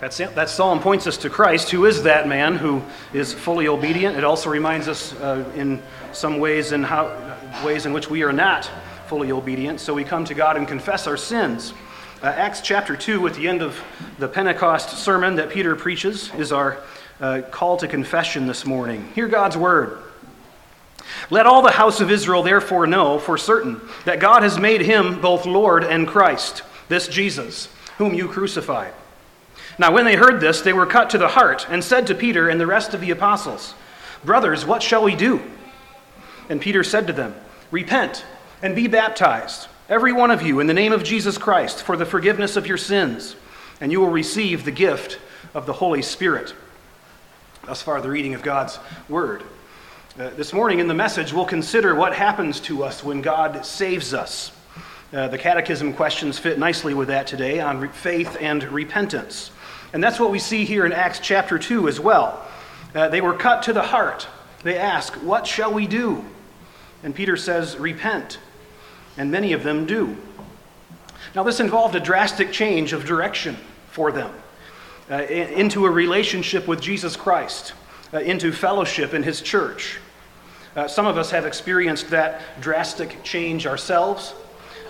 That, that psalm points us to Christ, who is that man who is fully obedient. It also reminds us uh, in some ways in how, ways in which we are not fully obedient. So we come to God and confess our sins. Uh, Acts chapter 2, at the end of the Pentecost sermon that Peter preaches, is our uh, call to confession this morning. Hear God's word. Let all the house of Israel therefore know for certain that God has made him both Lord and Christ, this Jesus, whom you crucified. Now, when they heard this, they were cut to the heart and said to Peter and the rest of the apostles, Brothers, what shall we do? And Peter said to them, Repent and be baptized, every one of you, in the name of Jesus Christ, for the forgiveness of your sins, and you will receive the gift of the Holy Spirit. Thus far, the reading of God's Word. Uh, this morning in the message, we'll consider what happens to us when God saves us. Uh, the catechism questions fit nicely with that today on faith and repentance. And that's what we see here in Acts chapter 2 as well. Uh, they were cut to the heart. They ask, What shall we do? And Peter says, Repent. And many of them do. Now, this involved a drastic change of direction for them uh, into a relationship with Jesus Christ, uh, into fellowship in his church. Uh, some of us have experienced that drastic change ourselves.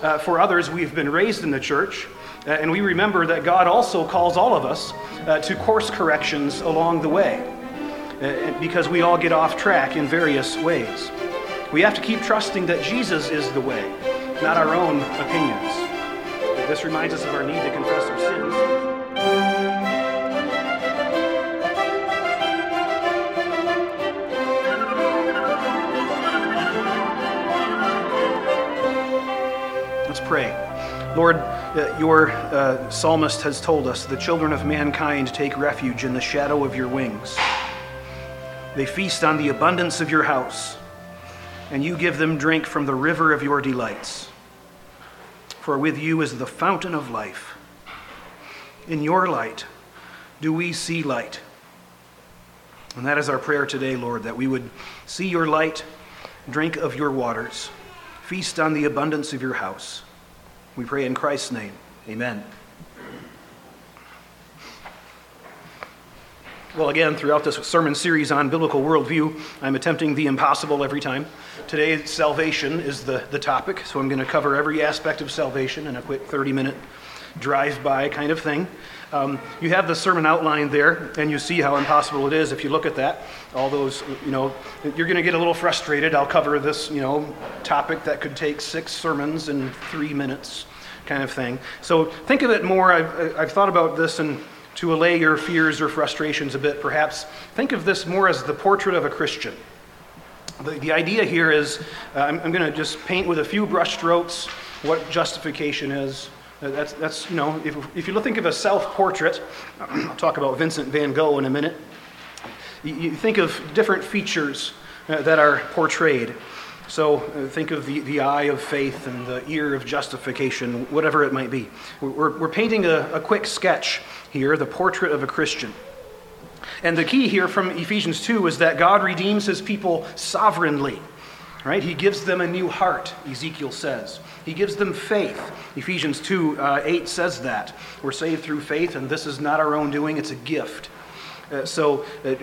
Uh, for others, we've been raised in the church uh, and we remember that God also calls all of us uh, to course corrections along the way uh, because we all get off track in various ways. We have to keep trusting that Jesus is the way, not our own opinions. This reminds us of our need to confess our sins. Let's pray. Lord, uh, your uh, psalmist has told us the children of mankind take refuge in the shadow of your wings. They feast on the abundance of your house, and you give them drink from the river of your delights. For with you is the fountain of life. In your light do we see light. And that is our prayer today, Lord, that we would see your light, drink of your waters, feast on the abundance of your house. We pray in Christ's name. Amen. Well, again, throughout this sermon series on biblical worldview, I'm attempting the impossible every time. Today, salvation is the, the topic, so I'm going to cover every aspect of salvation in a quick 30 minute drive by kind of thing. Um, you have the sermon outline there, and you see how impossible it is if you look at that. All those, you know, you're going to get a little frustrated. I'll cover this, you know, topic that could take six sermons in three minutes, kind of thing. So think of it more. I've, I've thought about this, and to allay your fears or frustrations a bit, perhaps, think of this more as the portrait of a Christian. The, the idea here is uh, I'm, I'm going to just paint with a few brushstrokes what justification is, that's, that's, you know, if, if you think of a self portrait, I'll talk about Vincent van Gogh in a minute. You, you think of different features uh, that are portrayed. So uh, think of the, the eye of faith and the ear of justification, whatever it might be. We're, we're painting a, a quick sketch here, the portrait of a Christian. And the key here from Ephesians 2 is that God redeems his people sovereignly. Right? He gives them a new heart, Ezekiel says. He gives them faith. Ephesians 2 uh, 8 says that. We're saved through faith, and this is not our own doing, it's a gift. Uh, so, uh,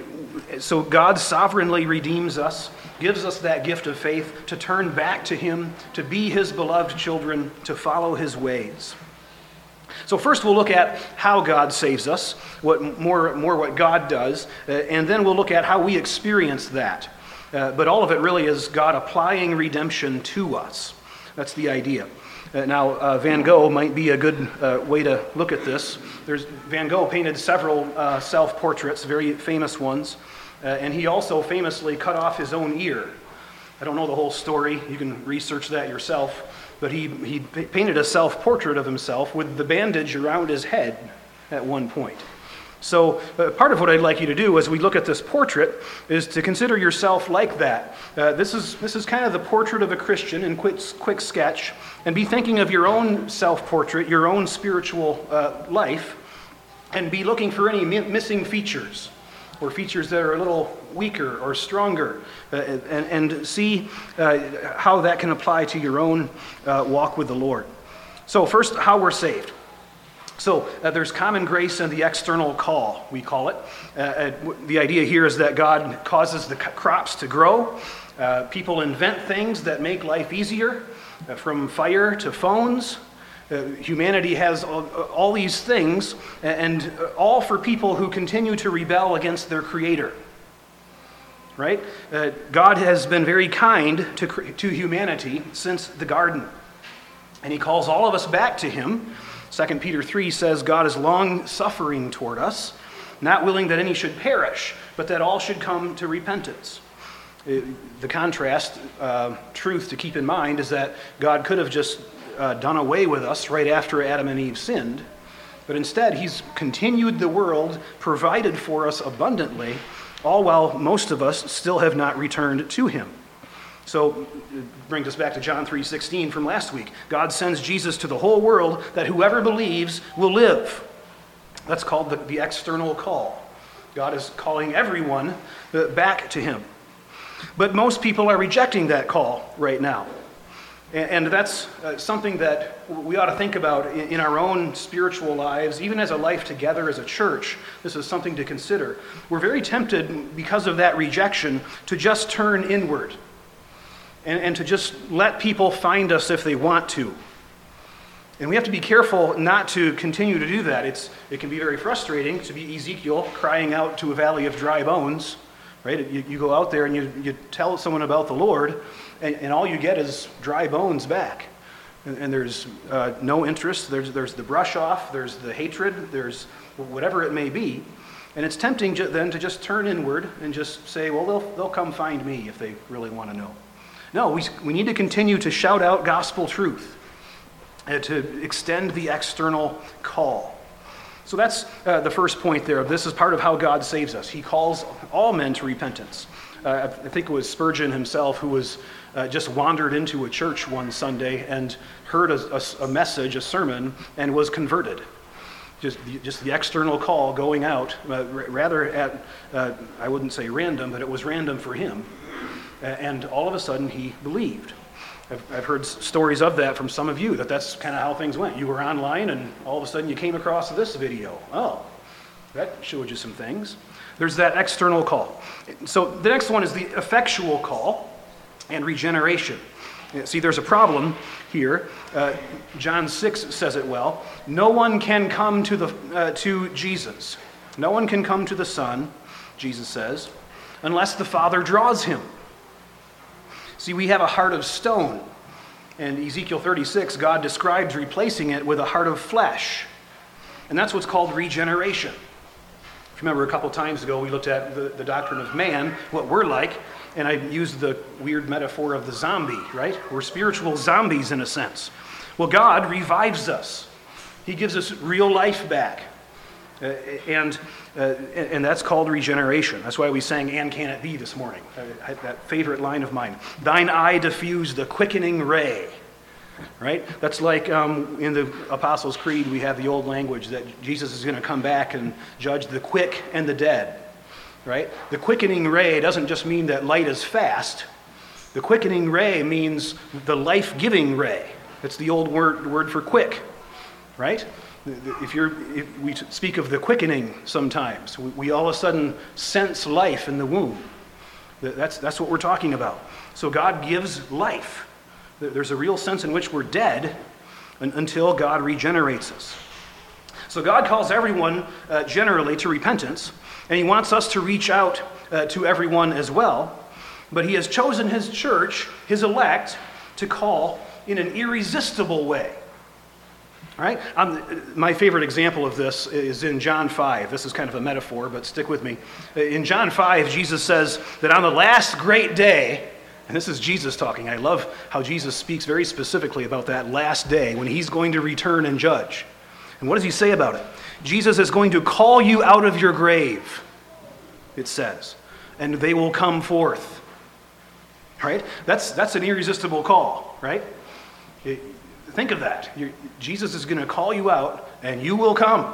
so God sovereignly redeems us, gives us that gift of faith to turn back to Him, to be His beloved children, to follow His ways. So first we'll look at how God saves us, what more, more what God does, uh, and then we'll look at how we experience that. Uh, but all of it really is God applying redemption to us. That's the idea. Uh, now, uh, Van Gogh might be a good uh, way to look at this. There's, Van Gogh painted several uh, self portraits, very famous ones, uh, and he also famously cut off his own ear. I don't know the whole story, you can research that yourself, but he, he painted a self portrait of himself with the bandage around his head at one point. So, uh, part of what I'd like you to do as we look at this portrait is to consider yourself like that. Uh, this, is, this is kind of the portrait of a Christian in quick, quick sketch, and be thinking of your own self portrait, your own spiritual uh, life, and be looking for any mi- missing features or features that are a little weaker or stronger, uh, and, and, see uh, how that can apply to your own uh, walk with the Lord. So, first, how we're saved. So uh, there's common grace and the external call, we call it. Uh, uh the idea here is that God causes the crops to grow. Uh, people invent things that make life easier, uh, from fire to phones. Uh, humanity has all, all, these things, and all for people who continue to rebel against their Creator. Right? God has been very kind to, to humanity since the garden, and He calls all of us back to Him 2 Peter 3 says, God is long suffering toward us, not willing that any should perish, but that all should come to repentance. Uh, the contrast, uh, truth to keep in mind, is that God could have just uh, done away with us right after Adam and Eve sinned, but instead, He's continued the world, provided for us abundantly, all while most of us still have not returned to Him. So it brings us back to John 3:16 from last week. God sends Jesus to the whole world that whoever believes will live. That's called the, the external call. God is calling everyone uh, back to him. But most people are rejecting that call right now. And, that's uh, something that we ought to think about in our own spiritual lives, even as a life together as a church. This is something to consider. We're very tempted, because of that rejection, to just turn inward and, and to just let people find us if they want to. And we have to be careful not to continue to do that. It's, it can be very frustrating to be Ezekiel crying out to a valley of dry bones, right? You, you go out there and you, you tell someone about the Lord, and, and all you get is dry bones back. And, and there's uh, no interest, there's, there's the brush off, there's the hatred, there's whatever it may be. And it's tempting then to just turn inward and just say, well, they'll, they'll come find me if they really want to know. No, we, we need to continue to shout out gospel truth and to extend the external call. So that's uh, the first point there. This is part of how God saves us. He calls all men to repentance. Uh, I think it was Spurgeon himself who was uh, just wandered into a church one Sunday and heard a, a, a message, a sermon, and was converted. Just the, just the external call going out, uh, rather at, uh, I wouldn't say random, but it was random for him. And all of a sudden, he believed. I've, I've heard stories of that from some of you, that that's kind of how things went. You were online, and all of a sudden, you came across this video. Oh, that showed you some things. There's that external call. So the next one is the effectual call and regeneration. See, there's a problem here. Uh, John 6 says it well. No one can come to, the, uh, to Jesus. No one can come to the Son, Jesus says, unless the Father draws him. See, we have a heart of stone. And Ezekiel 36, God describes replacing it with a heart of flesh. And that's what's called regeneration. If you remember a couple times ago, we looked at the, the doctrine of man, what we're like, and I used the weird metaphor of the zombie, right? We're spiritual zombies in a sense. Well, God revives us, He gives us real life back. Uh, and, uh, and that's called regeneration. That's why we sang And Can It Be this morning, that favorite line of mine. Thine eye diffused the quickening ray. Right? That's like um, in the Apostles' Creed, we have the old language that Jesus is going to come back and judge the quick and the dead. Right? The quickening ray doesn't just mean that light is fast, the quickening ray means the life giving ray. It's the old word, word for quick. Right? If, you're, if we speak of the quickening sometimes, we, we all of a sudden sense life in the womb. That's, that's what we're talking about. So God gives life. There's a real sense in which we're dead until God regenerates us. So God calls everyone uh, generally to repentance, and He wants us to reach out uh, to everyone as well. But He has chosen His church, His elect, to call in an irresistible way. Right? Um, my favorite example of this is in John 5. This is kind of a metaphor, but stick with me. In John 5, Jesus says that on the last great day, and this is Jesus talking. I love how Jesus speaks very specifically about that last day when he's going to return and judge. And what does he say about it? Jesus is going to call you out of your grave, it says, and they will come forth. Right? That's, that's an irresistible call, right? It, think of that. You're, Jesus is going to call you out, and you will come.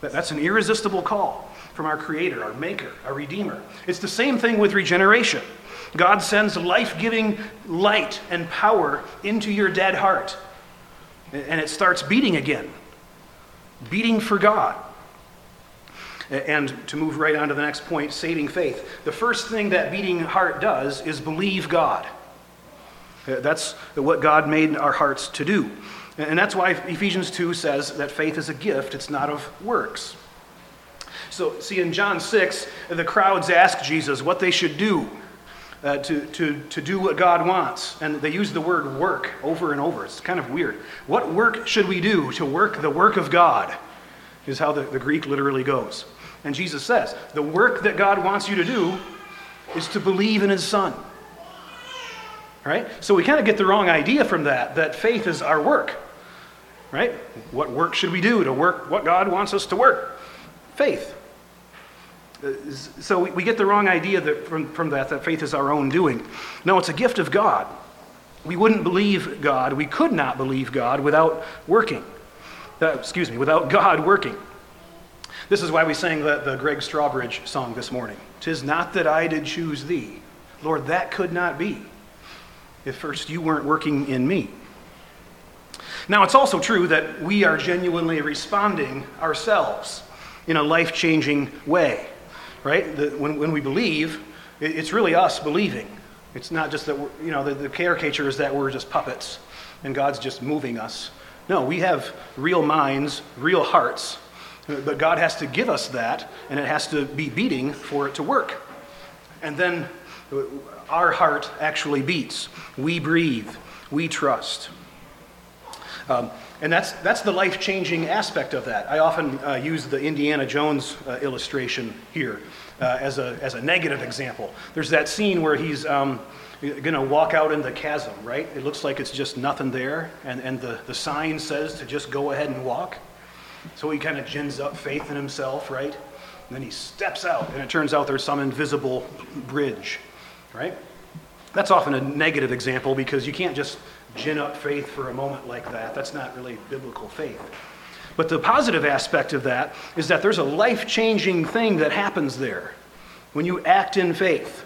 That, that's an irresistible call from our Creator, our Maker, our Redeemer. It's the same thing with regeneration. God sends life giving light and power into your dead heart, and it starts beating again, beating for God. And to move right on to the next point, saving faith. The first thing that beating heart does is believe God. Uh, that's what God made our hearts to do. And that's why Ephesians 2 says that faith is a gift, it's not of works. So, see, in John 6, the crowds ask Jesus what they should do uh, to, to, to do what God wants. And they use the word work over and over. It's kind of weird. What work should we do to work the work of God? Is how the, the Greek literally goes. And Jesus says, the work that God wants you to do is to believe in his Son. Right? So we kind of get the wrong idea from that, that faith is our work. Right? What work should we do to work what God wants us to work? Faith. Uh, so we get the wrong idea that from, from that, that faith is our own doing. No, it's a gift of God. We wouldn't believe God, we could not believe God without working. Uh, excuse me, without God working. This is why we sang the, the Greg Strawbridge song this morning. Tis not that I did choose thee. Lord, that could not be if first you weren't working in me. Now, it's also true that we are genuinely responding ourselves in a life changing way, right? The, when, when we believe, it, it's really us believing. It's not just that, we're, you know, the, the caricature is that we're just puppets and God's just moving us. No, we have real minds, real hearts, but God has to give us that, and it has to be beating for it to work. And then our heart actually beats. We breathe. We trust. Um, and that's, that's the life changing aspect of that. I often uh, use the Indiana Jones uh, illustration here uh, as, a, as a negative example. There's that scene where he's um, going to walk out in the chasm, right? It looks like it's just nothing there, and, and the, the sign says to just go ahead and walk. So he kind of gins up faith in himself, right? And then he steps out, and it turns out there's some invisible bridge, right? That's often a negative example because you can't just gin up faith for a moment like that. That's not really biblical faith. But the positive aspect of that is that there's a life changing thing that happens there when you act in faith.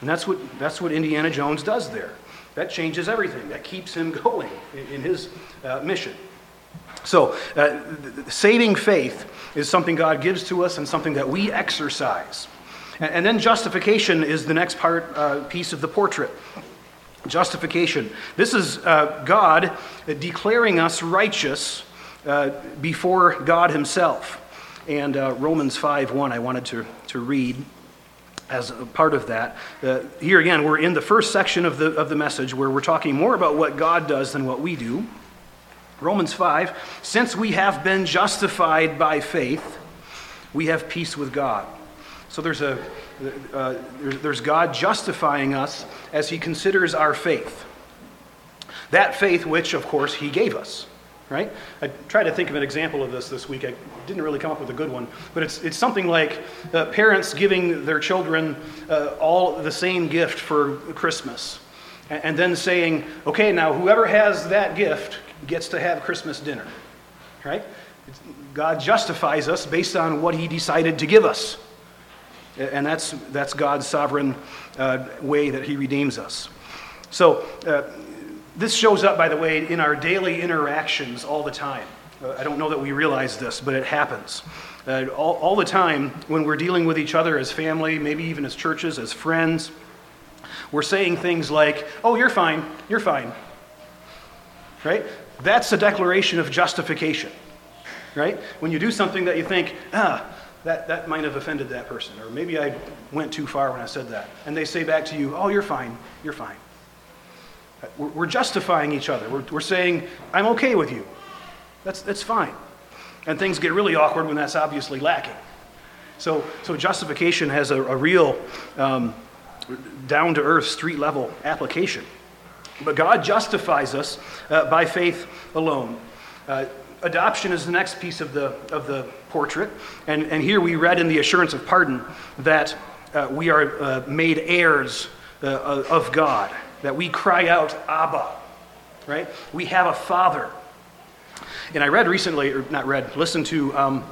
And that's what, that's what Indiana Jones does there. That changes everything, that keeps him going in, in his uh, mission. So, uh, saving faith is something God gives to us and something that we exercise. And, then justification is the next part, uh, piece of the portrait. Justification. This is uh, God declaring us righteous uh, before God Himself. And uh, Romans 5 1, I wanted to, to read as a part of that. Uh, here again, we're in the first section of the, of the message where we're talking more about what God does than what we do. Romans 5 Since we have been justified by faith, we have peace with God. So there's, a, uh, there's God justifying us as he considers our faith. That faith, which, of course, he gave us. Right? I tried to think of an example of this this week. I didn't really come up with a good one, but it's, it's something like uh, parents giving their children uh, all the same gift for Christmas, and, and then saying, okay, now whoever has that gift gets to have Christmas dinner. Right? God justifies us based on what he decided to give us. And that's, that's God's sovereign uh, way that he redeems us. So, uh, this shows up, by the way, in our daily interactions all the time. Uh, I don't know that we realize this, but it happens. Uh, all, all the time when we're dealing with each other as family, maybe even as churches, as friends, we're saying things like, oh, you're fine, you're fine. Right? That's a declaration of justification, right? When you do something that you think, ah, that, that might have offended that person, or maybe I went too far when I said that. And they say back to you, oh, you're fine, you're fine. We're, we're justifying each other. We're, we're saying, I'm okay with you. That's, that's fine. And things get really awkward when that's obviously lacking. So, so justification has a, a real um, down to earth, street level application. But God justifies us uh, by faith alone. Uh, adoption is the next piece of the, of the portrait. And, and here we read in the assurance of pardon that uh, we are uh, made heirs uh, of God, that we cry out, Abba, right? We have a father. And I read recently, or not read, listened to um,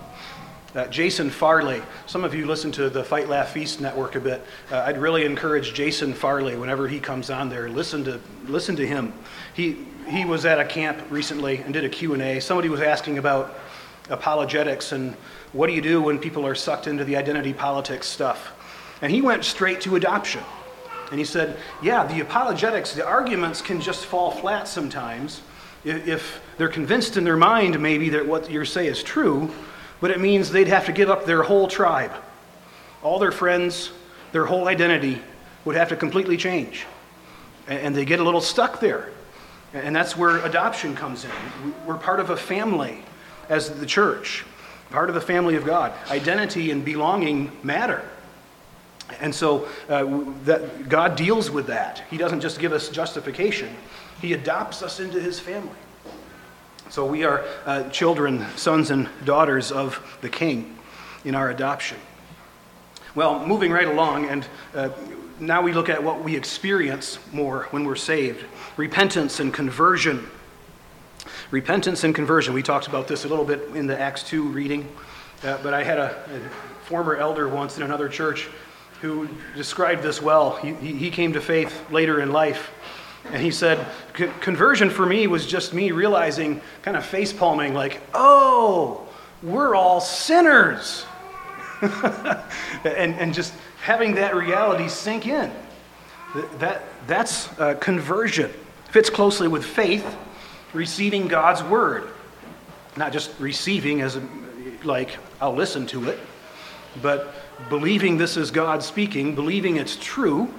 uh, Jason Farley. Some of you listen to the Fight Laugh Feast network a bit. Uh, I'd really encourage Jason Farley whenever he comes on there. Listen to listen to him. He he was at a camp recently and did a Q&A. Somebody was asking about apologetics and what do you do when people are sucked into the identity politics stuff. And he went straight to adoption. And he said, yeah, the apologetics, the arguments can just fall flat sometimes if they're convinced in their mind maybe that what you say is true, but it means they'd have to give up their whole tribe. All their friends, their whole identity would have to completely change. And they get a little stuck there. And that's where adoption comes in. We're part of a family as the church, part of the family of God. Identity and belonging matter. And so uh, that God deals with that. He doesn't just give us justification, He adopts us into His family. So we are uh, children, sons, and daughters of the King in our adoption. Well, moving right along, and uh, now we look at what we experience more when we're saved repentance and conversion. Repentance and conversion. We talked about this a little bit in the Acts 2 reading, uh, but I had a, a, former elder once in another church who described this well. He, he came to faith later in life, and he said, Conversion for me was just me realizing, kind of face palming, like, oh, we're all sinners. and, and just having that reality sink in. That, that's uh, conversion. Fits closely with faith, receiving God's word. Not just receiving as like, I'll listen to it, but believing this is God speaking, believing it's true.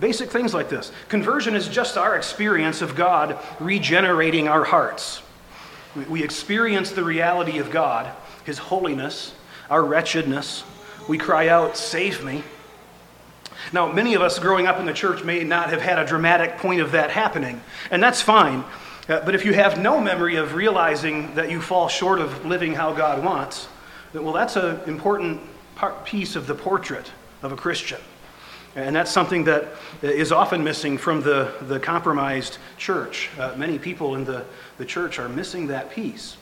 Basic things like this. Conversion is just our experience of God regenerating our hearts. We experience the reality of God, His holiness, our wretchedness. We cry out, Save me. Now, many of us growing up in the church may not have had a dramatic point of that happening, and that's fine. Uh, but if you have no memory of realizing that you fall short of living how God wants, well, that's an important piece of the portrait of a Christian. And that's something that is often missing from the, the compromised church. Uh, many people in the, the church are missing that piece.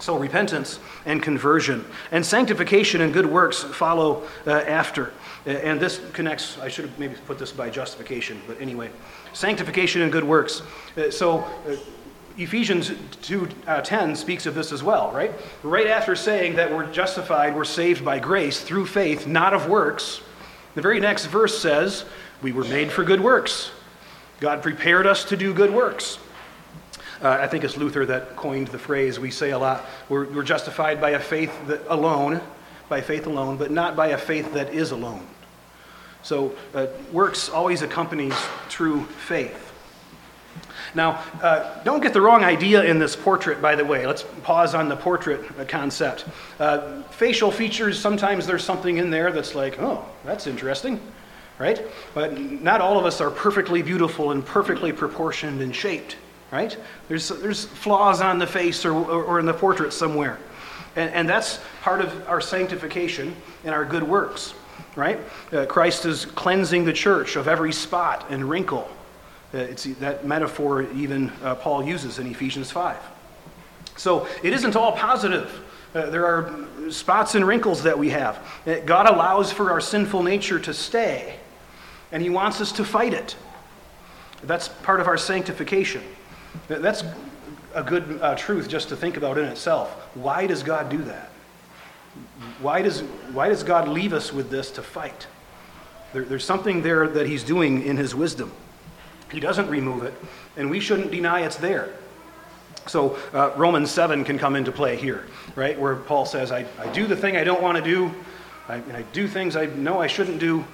So, repentance and conversion. And sanctification and good works follow uh, after. And this connects, I should have maybe put this by justification, but anyway. Sanctification and good works. Uh, so, uh, Ephesians 2:10 uh, speaks of this as well, right? Right after saying that we're justified, we're saved by grace through faith, not of works. The very next verse says, "We were made for good works. God prepared us to do good works." Uh, I think it's Luther that coined the phrase we say a lot. We're, we're justified by a faith that, alone, by faith alone, but not by a faith that is alone. So uh, works always accompanies true faith. Now, uh, don't get the wrong idea in this portrait, by the way. Let's pause on the portrait concept. Uh, facial features, sometimes there's something in there that's like, oh, that's interesting, right? But not all of us are perfectly beautiful and perfectly proportioned and shaped right? There's, there's flaws on the face or, or, or in the portrait somewhere. And, and, that's part of our sanctification and our good works, right? Uh, Christ is cleansing the church of every spot and wrinkle. Uh, it's that metaphor even uh, Paul uses in Ephesians 5. So it isn't all positive. Uh, there are spots and wrinkles that we have. Uh, God allows for our sinful nature to stay, and He wants us to fight it. That's part of our sanctification. That's a good uh, truth just to think about in itself. Why does God do that? Why does, why does God leave us with this to fight? There, there's something there that He's doing in His wisdom. He doesn't remove it, and we shouldn't deny it's there. So uh, Romans 7 can come into play here, right? Where Paul says, I, I do the thing I don't want to do, I, I do things I know I shouldn't do.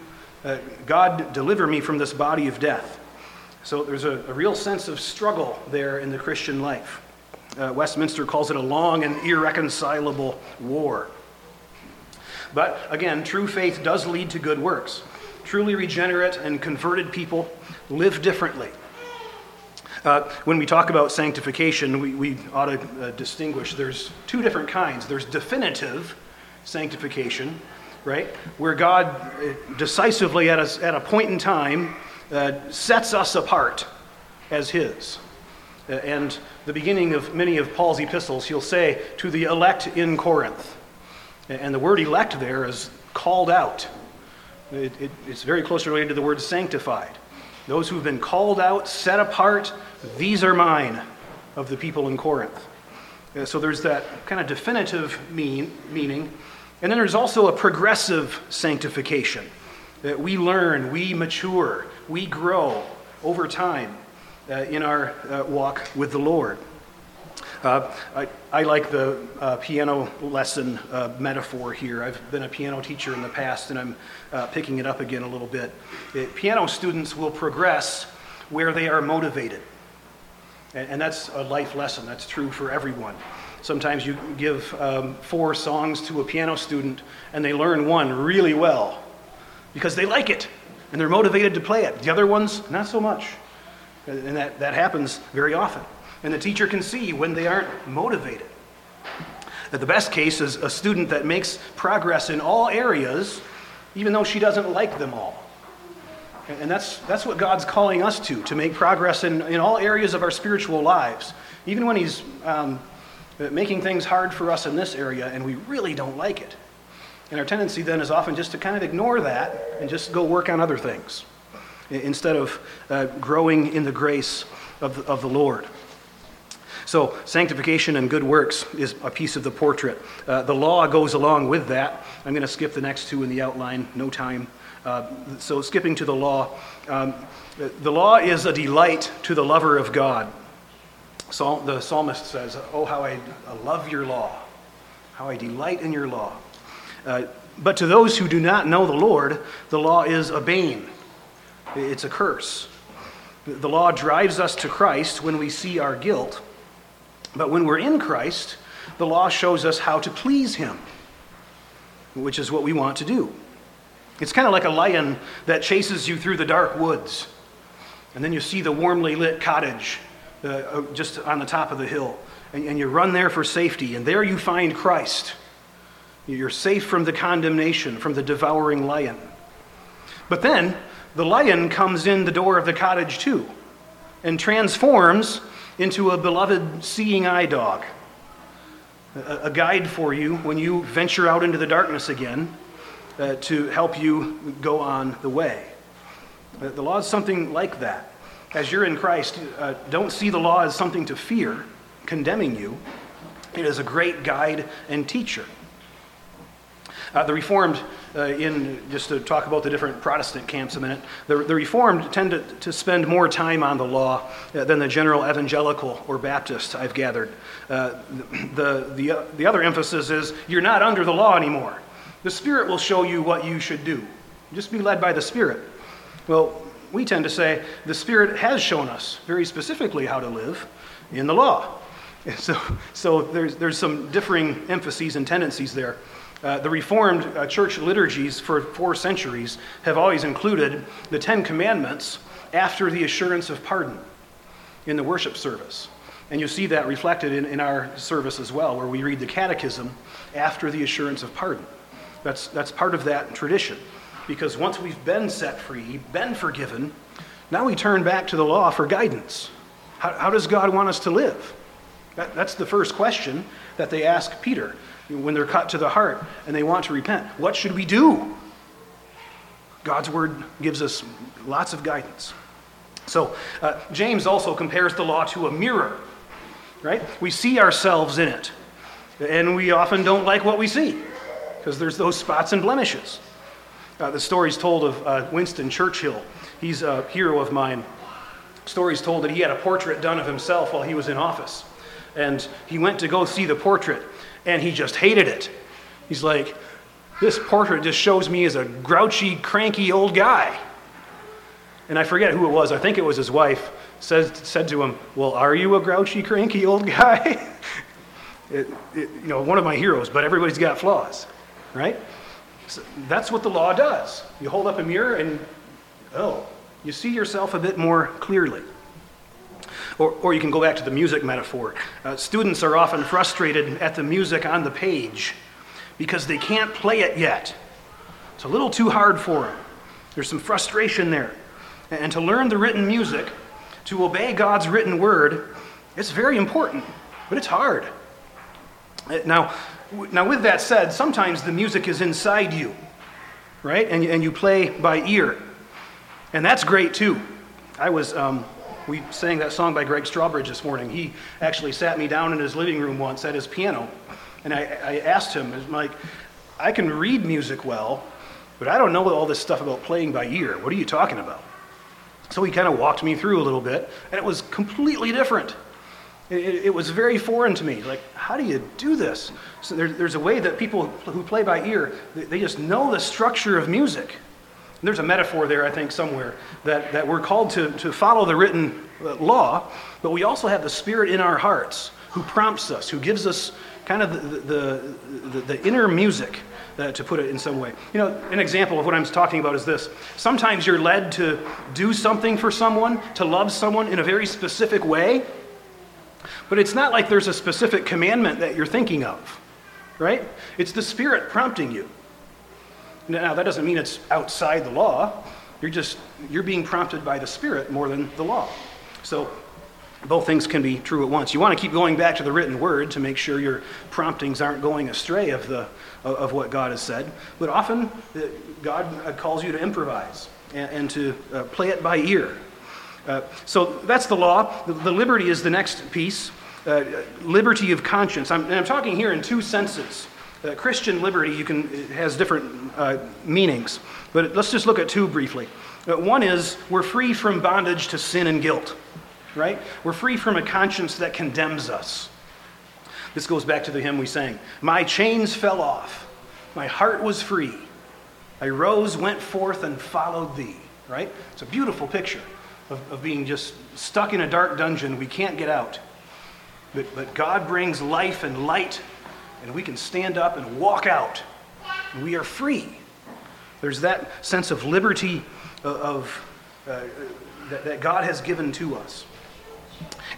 Uh, God, deliver me from this body of death. So there's a, a real sense of struggle there in the Christian life. Uh, Westminster calls it a long and irreconcilable war. But again, true faith does lead to good works. Truly regenerate and converted people live differently. Uh, when we talk about sanctification, we, we ought to uh, distinguish there's two different kinds. There's definitive sanctification, right? Where God uh, decisively, at a, at a point in time, uh, sets us apart as His. Uh, and the beginning of many of Paul's epistles, he'll say, to the elect in Corinth. And the word elect there is called out. It, it, it's very closely related to the word sanctified. Those who've been called out, set apart, these are mine of the people in Corinth. So there's that kind of definitive mean, meaning. And then there's also a progressive sanctification that we learn, we mature, we grow over time uh, in our uh, walk with the Lord. Uh, I, I, like the uh, piano lesson uh, metaphor here. I've been a piano teacher in the past and I'm uh, picking it up again a little bit. It, piano students will progress where they are motivated. And, and, that's a life lesson, that's true for everyone. Sometimes you give um, four songs to a piano student and they learn one really well because they like it and they're motivated to play it. The other ones, not so much. And that, that happens very often. And the teacher can see when they aren't motivated. That the best case is a student that makes progress in all areas, even though she doesn't like them all. And that's, that's what God's calling us to, to make progress in, in all areas of our spiritual lives. Even when He's um, making things hard for us in this area and we really don't like it. And our tendency then is often just to kind of ignore that and just go work on other things instead of uh, growing in the grace of the, of the Lord. So, sanctification and good works is a piece of the portrait. Uh, the law goes along with that. I'm going to skip the next two in the outline, no time. Uh, so, skipping to the law. Um, the law is a delight to the lover of God. The psalmist says, Oh, how I love your law, how I delight in your law. Uh, but to those who do not know the Lord, the law is a bane, it's a curse. The law drives us to Christ when we see our guilt, but when we're in Christ, the law shows us how to please Him, which is what we want to do. It's kind of like a lion that chases you through the dark woods, and then you see the warmly lit cottage uh, uh just on the top of the hill, and, and you run there for safety, and there you find Christ. You're safe from the condemnation, from the devouring lion. But then the lion comes in the door of the cottage too and transforms into a beloved seeing eye dog, a, a guide for you when you venture out into the darkness again uh, to help you go on the way. Uh, the law is something like that. As you're in Christ, uh, don't see the law as something to fear, condemning you. It is a great guide and teacher. Uh, the Reformed, uh, in just to talk about the different Protestant camps a minute, the, the Reformed tend to, to spend more time on the law uh, than the general evangelical or Baptist, I've gathered. Uh, the, the, the other emphasis is you're not under the law anymore. The Spirit will show you what you should do. Just be led by the Spirit. Well, we tend to say the Spirit has shown us very specifically how to live in the law. So, so there's, there's some differing emphases and tendencies there. Uh, the Reformed uh, church liturgies for four centuries have always included the Ten Commandments after the assurance of pardon in the worship service. And you see that reflected in, in our service as well, where we read the Catechism after the assurance of pardon. That's, that's part of that tradition. Because once we've been set free, been forgiven, now we turn back to the law for guidance. How, how does God want us to live? That, that's the first question that they ask Peter when they're cut to the heart and they want to repent. What should we do? God's word gives us lots of guidance. So, uh, James also compares the law to a mirror, right? We see ourselves in it, and we often don't like what we see because there's those spots and blemishes. Uh, the story's told of uh, Winston Churchill. He's a hero of mine. Story's told that he had a portrait done of himself while he was in office. And he went to go see the portrait, and he just hated it. He's like, this portrait just shows me as a grouchy, cranky old guy. And I forget who it was, I think it was his wife, says, said to him, Well, are you a grouchy, cranky old guy? it, it, you know, one of my heroes, but everybody's got flaws, right? So that's what the law does. You hold up a mirror and, oh, you see yourself a bit more clearly. Or, or you can go back to the music metaphor. Uh, students are often frustrated at the music on the page because they can't play it yet. It's a little too hard for them. There's some frustration there. And to learn the written music, to obey God's written word, it's very important, but it's hard. Uh, now, now, with that said, sometimes the music is inside you, right? And, and you play by ear. And that's great too. I was, um, we sang that song by Greg Strawbridge this morning. He actually sat me down in his living room once at his piano and I, I asked him, I'm like, I can read music well, but I don't know all this stuff about playing by ear. What are you talking about? So he kind of walked me through a little bit, and it was completely different. It, it, was very foreign to me. Like, how do you do this? So there, there's a way that people who play by ear, they just know the structure of music. And there's a metaphor there, I think, somewhere, that, that we're called to, to follow the written uh, law, but we also have the Spirit in our hearts who prompts us, who gives us kind of the, the, the, the inner music, uh, to put it in some way. You know, an example of what I'm talking about is this. Sometimes you're led to do something for someone, to love someone in a very specific way, but it's not like there's a specific commandment that you're thinking of, right? It's the Spirit prompting you. Now, that doesn't mean it's outside the law. You're just, you're being prompted by the Spirit more than the law. So both things can be true at once. You want to keep going back to the written word to make sure your promptings aren't going astray of, the, of what God has said. But often, God uh, calls you to improvise and, to uh, play it by ear. Uh, so that's the law. The, liberty is the next piece liberty of conscience. I'm, and I'm talking here in two senses. Uh, Christian liberty you can, has different meanings, but let's just look at two briefly. one is we're free from bondage to sin and guilt right? We're free from a conscience that condemns us. This goes back to the hymn we sang My chains fell off, my heart was free. I rose, went forth, and followed thee, right? It's a beautiful picture of, of being just stuck in a dark dungeon. We can't get out. But, but God brings life and light, and we can stand up and walk out. And we are free. There's that sense of liberty of, of uh, that, that God has given to us.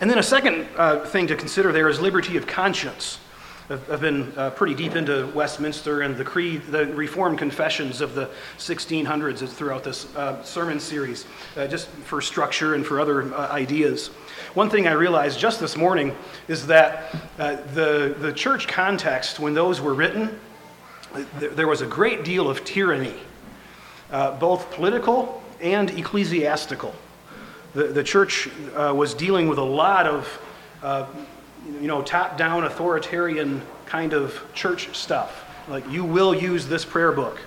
And then a second uh, thing to consider there is liberty of conscience. I've, been uh, pretty deep into Westminster and the creed, the Reformed confessions of the 1600s throughout this uh, sermon series, uh, just for structure and for other uh, ideas. One thing I realized just this morning is that uh, the, the church context, when those were written, there, there was a great deal of tyranny, both political and ecclesiastical the, the church uh, was dealing with a lot of, uh, you know, top down authoritarian kind of church stuff. Like, you will use this prayer book,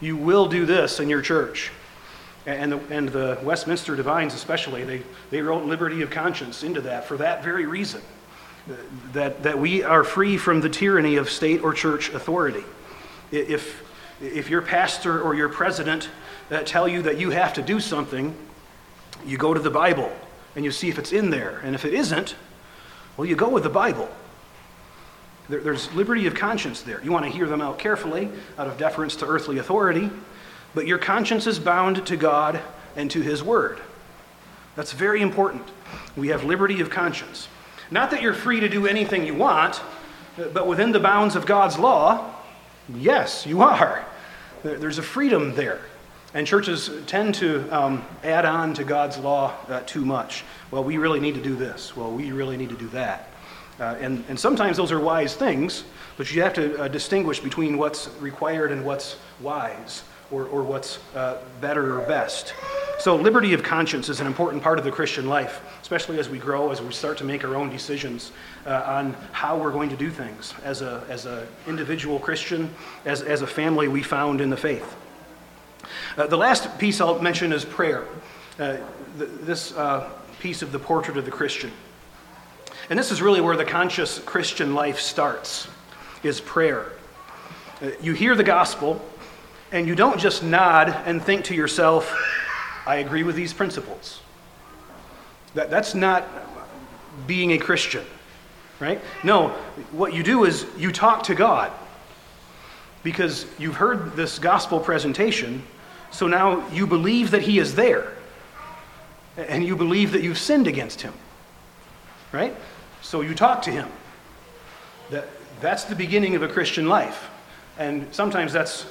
you will do this in your church. And the, and the Westminster Divines, especially, they, they wrote liberty of conscience into that for that very reason that, that we are free from the tyranny of state or church authority. If, if your pastor or your president uh, tell you that you have to do something, you go to the Bible and you see if it's in there. And if it isn't, well, you go with the Bible. There, there's liberty of conscience there. You want to hear them out carefully out of deference to earthly authority, but your conscience is bound to God and to His Word. That's very important. We have liberty of conscience. Not that you're free to do anything you want, but within the bounds of God's law, yes, you are. There's a freedom there. And churches tend to um, add on to God's law uh, too much. Well, we really need to do this. Well, we really need to do that. Uh, and, and sometimes those are wise things, but you have to uh, distinguish between what's required and what's wise or, or what's uh, better or best. So, liberty of conscience is an important part of the Christian life, especially as we grow, as we start to make our own decisions uh, on how we're going to do things as an as a individual Christian, as, as a family we found in the faith. Uh, the last piece I'll mention is prayer. Uh, th- this uh, piece of the portrait of the Christian. And this is really where the conscious Christian life starts, is prayer. Uh, you hear the gospel, and you don't just nod and think to yourself, I agree with these principles. That, that's not being a Christian, right? No, what you do is you talk to God because you've heard this gospel presentation so now you believe that he is there, and you believe that you've sinned against him. right? So you talk to him. That, that's the beginning of a Christian life. And sometimes that's,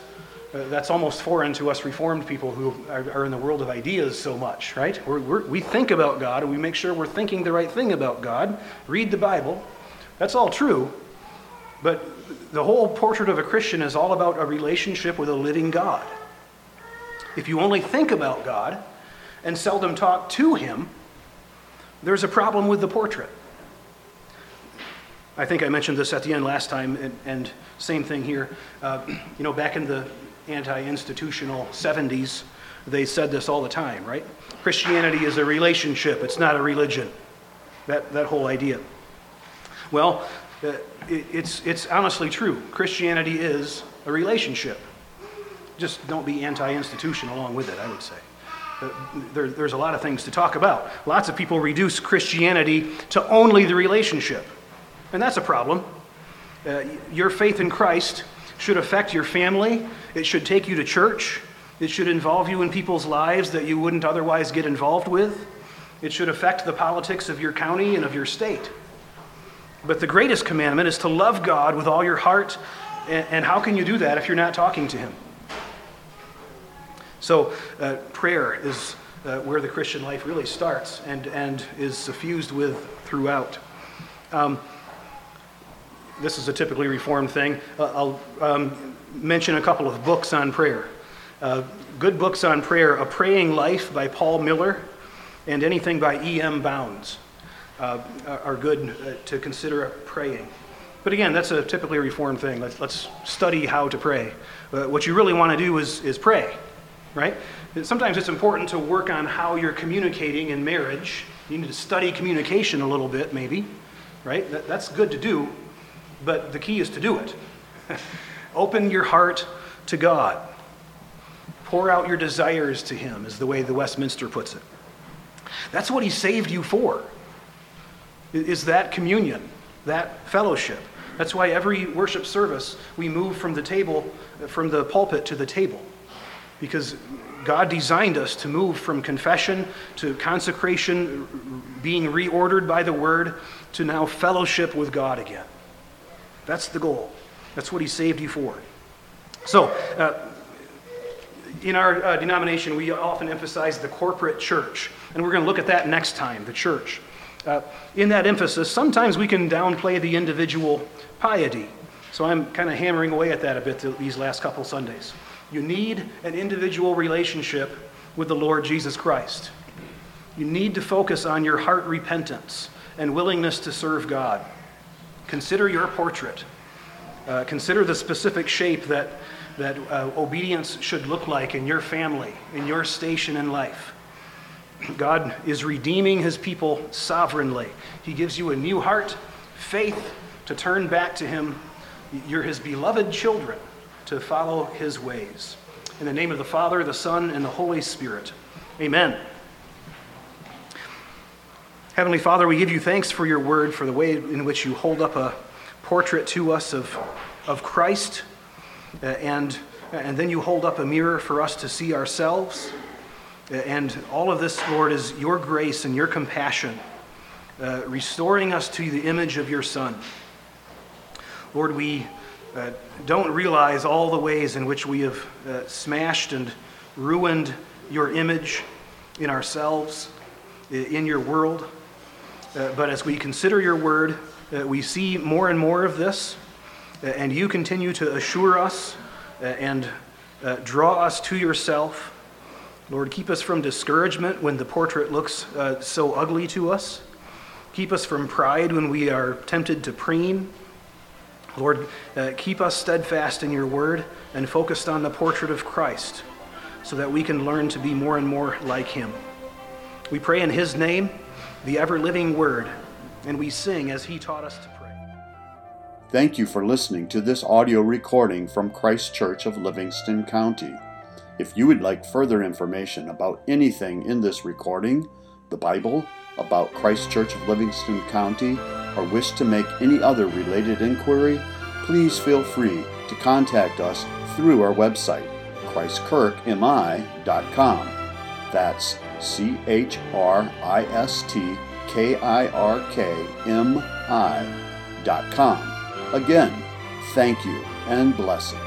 uh, that's almost foreign to us Reformed people who are, are in the world of ideas so much, right? We're, we're, we think about God and we make sure we're thinking the right thing about God, read the Bible. That's all true. But the whole portrait of a Christian is all about a relationship with a living God. If you only think about God and seldom talk to Him, there's a problem with the portrait. I think I mentioned this at the end last time, and, and same thing here. Uh, you know, back in the anti institutional 70s, they said this all the time, right? Christianity is a relationship, it's not a religion. That, that whole idea. Well, uh, it, it's, it's honestly true. Christianity is a relationship. Just don't be anti institution along with it, I would say. Uh, there, there's a lot of things to talk about. Lots of people reduce Christianity to only the relationship. And that's a problem. Uh, your faith in Christ should affect your family, it should take you to church, it should involve you in people's lives that you wouldn't otherwise get involved with, it should affect the politics of your county and of your state. But the greatest commandment is to love God with all your heart. And, how can you do that if you're not talking to Him? So, uh, prayer is uh, where the Christian life really starts and, and is suffused with throughout. Um, this is a typically reformed thing. Uh, I'll um, mention a couple of books on prayer. Uh, good books on prayer A Praying Life by Paul Miller, and anything by E.M. Bounds uh, are good to consider praying. But again, that's a typically reformed thing. Let's, let's study how to pray. Uh, what you really want to do is, is pray, right? Sometimes it's important to work on how you're communicating in marriage. You need to study communication a little bit, maybe, right? That, that's good to do, but the key is to do it. Open your heart to God. Pour out your desires to Him, is the way the Westminster puts it. That's what He saved you for, is that communion, that fellowship. That's why every worship service we move from the table, from the pulpit to the table. Because God designed us to move from confession to consecration, being reordered by the word, to now fellowship with God again. That's the goal. That's what He saved you for. So, uh, in our uh, denomination, we often emphasize the corporate church. And we're going to look at that next time, the church. Uh, in that emphasis, sometimes we can downplay the individual piety. So I'm kind of hammering away at that a bit these last couple Sundays. You need an individual relationship with the Lord Jesus Christ. You need to focus on your heart repentance and willingness to serve God. Consider your portrait. Uh, consider the specific shape that, that uh, obedience should look like in your family, in your station in life. God is redeeming his people sovereignly. He gives you a new heart, faith to turn back to him. You're his beloved children to follow his ways. In the name of the Father, the Son, and the Holy Spirit. Amen. Heavenly Father, we give you thanks for your word, for the way in which you hold up a portrait to us of, of Christ, uh, and, and then you hold up a mirror for us to see ourselves. Uh, and all of this, Lord, is your grace and your compassion, uh, restoring us to the image of your Son. Lord, we uh, don't realize all the ways in which we have uh, smashed and ruined your image in ourselves, in your world. Uh, but as we consider your word, uh, we see more and more of this, uh, and you continue to assure us uh, and draw us to yourself. Lord, keep us from discouragement when the portrait looks so ugly to us. Keep us from pride when we are tempted to preen. Lord, uh, keep us steadfast in your word and focused on the portrait of Christ so that we can learn to be more and more like him. We pray in his name the ever living Word, and we sing as He taught us to pray. Thank you for listening to this audio recording from Christ Kirk of Livingston County. If you would like further information about anything in this recording, the Bible, about Christ Kirk of Livingston County, or wish to make any other related inquiry, please feel free to contact us through our website, christkirkmi.com. That's C H R I S T K-I-R-K-M-I dot com. Again, thank you and blessings.